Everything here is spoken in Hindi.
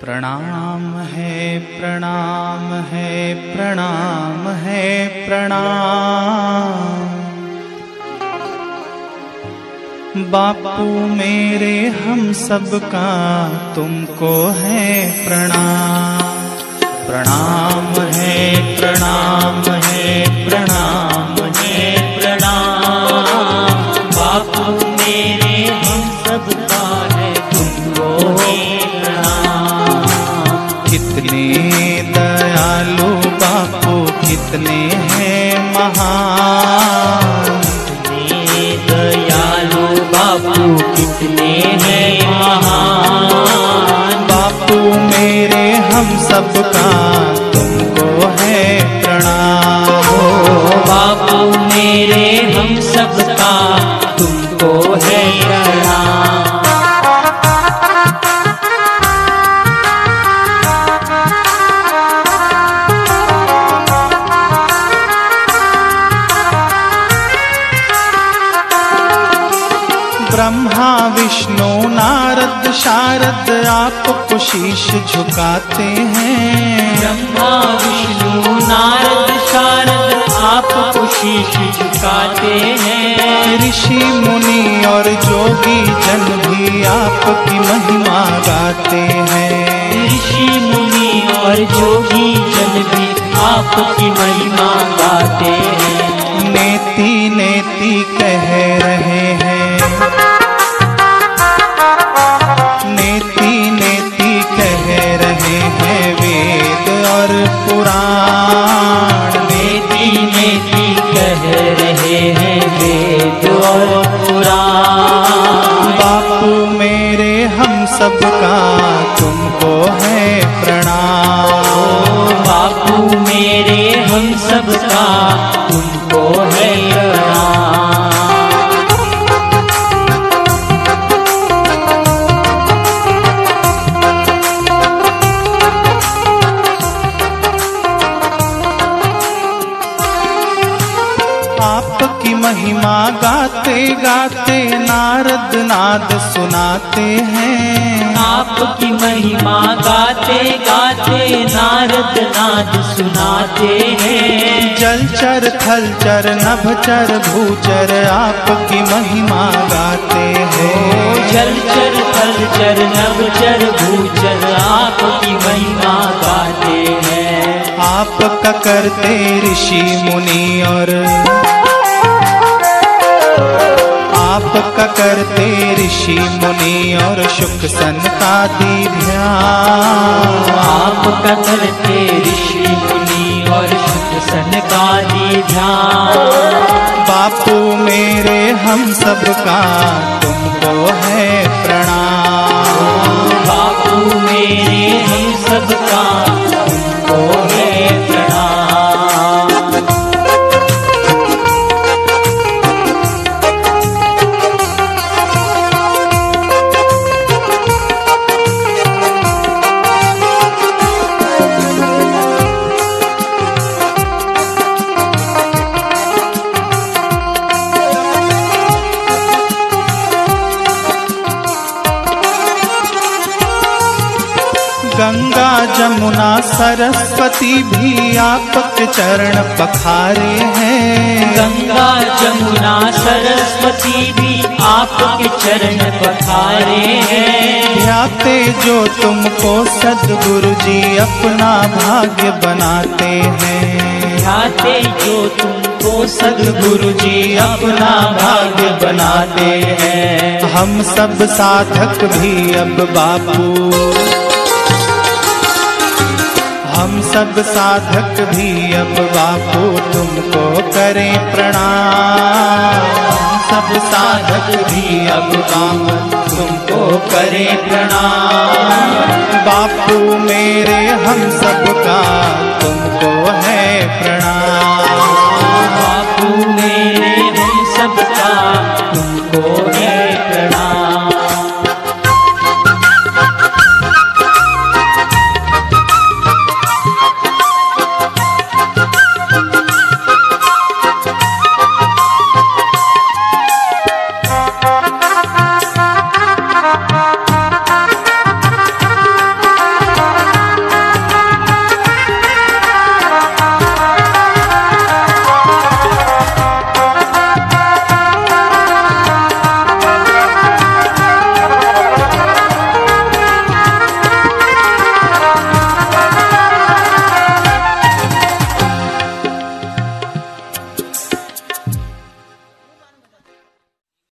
प्रणाम है प्रणाम है प्रणाम है प्रणाम बापू मेरे, हम सबका तुमको है प्रणाम। प्रणाम है प्रणाम है प्रणाम है, प्रणाम। बापू मेरे, हम सबका है तुमको है प्रणाम। कितने दयालु बापू, कितने हैं महान। बापू कितने हैं महान। बापू मेरे हम सबका तुमको है प्रणाम। हो बापू मेरे हम सबका तुमको है प्रणाम। ब्रह्मा विष्णु नारद शारद आपको शीश झुकाते हैं। ब्रह्मा विष्णु नारद शारद आपको शीश झुकाते हैं। ऋषि मुनि और जोगी जन भी आपकी महिमा गाते हैं। ऋषि मुनि और जोगी जन भी आपकी महिमा गाते हैं। नेति नेति कह रहे हैं। और आपकी महिमा गाते गाते नारद नाद सुनाते हैं। आपकी महिमा गाते गाते नारद नाद सुनाते हैं। जल चर थल जलचर थलचर नभचर भूचर आपकी महिमा गाते हैं। जल चर थल जलचर थलचर नवचर भूचर आपकी महिमा आपका करते ऋषि मुनि और आपका करते ऋषि मुनि और शुक सनकादि ध्यान। आपका करते ऋषि मुनि और शुद्ध सनकादि ध्यान। बापू मेरे हम सब सबका तुमको है गंगा जमुना सरस्वती भी आपके चरण पखारे हैं। गंगा जमुना सरस्वती भी आपके चरण पखारे हैं। ध्याते जो तुमको सदगुरु जी अपना भाग्य बनाते हैं। ध्याते जो तुमको सदगुरु जी अपना भाग्य बनाते हैं। हम सब साधक भी अब बापू। हम सब साधक भी अब बापू तुमको करें प्रणाम। सब साधक भी अब बापू तुमको करें प्रणाम। बापू मेरे हम सबका तुमको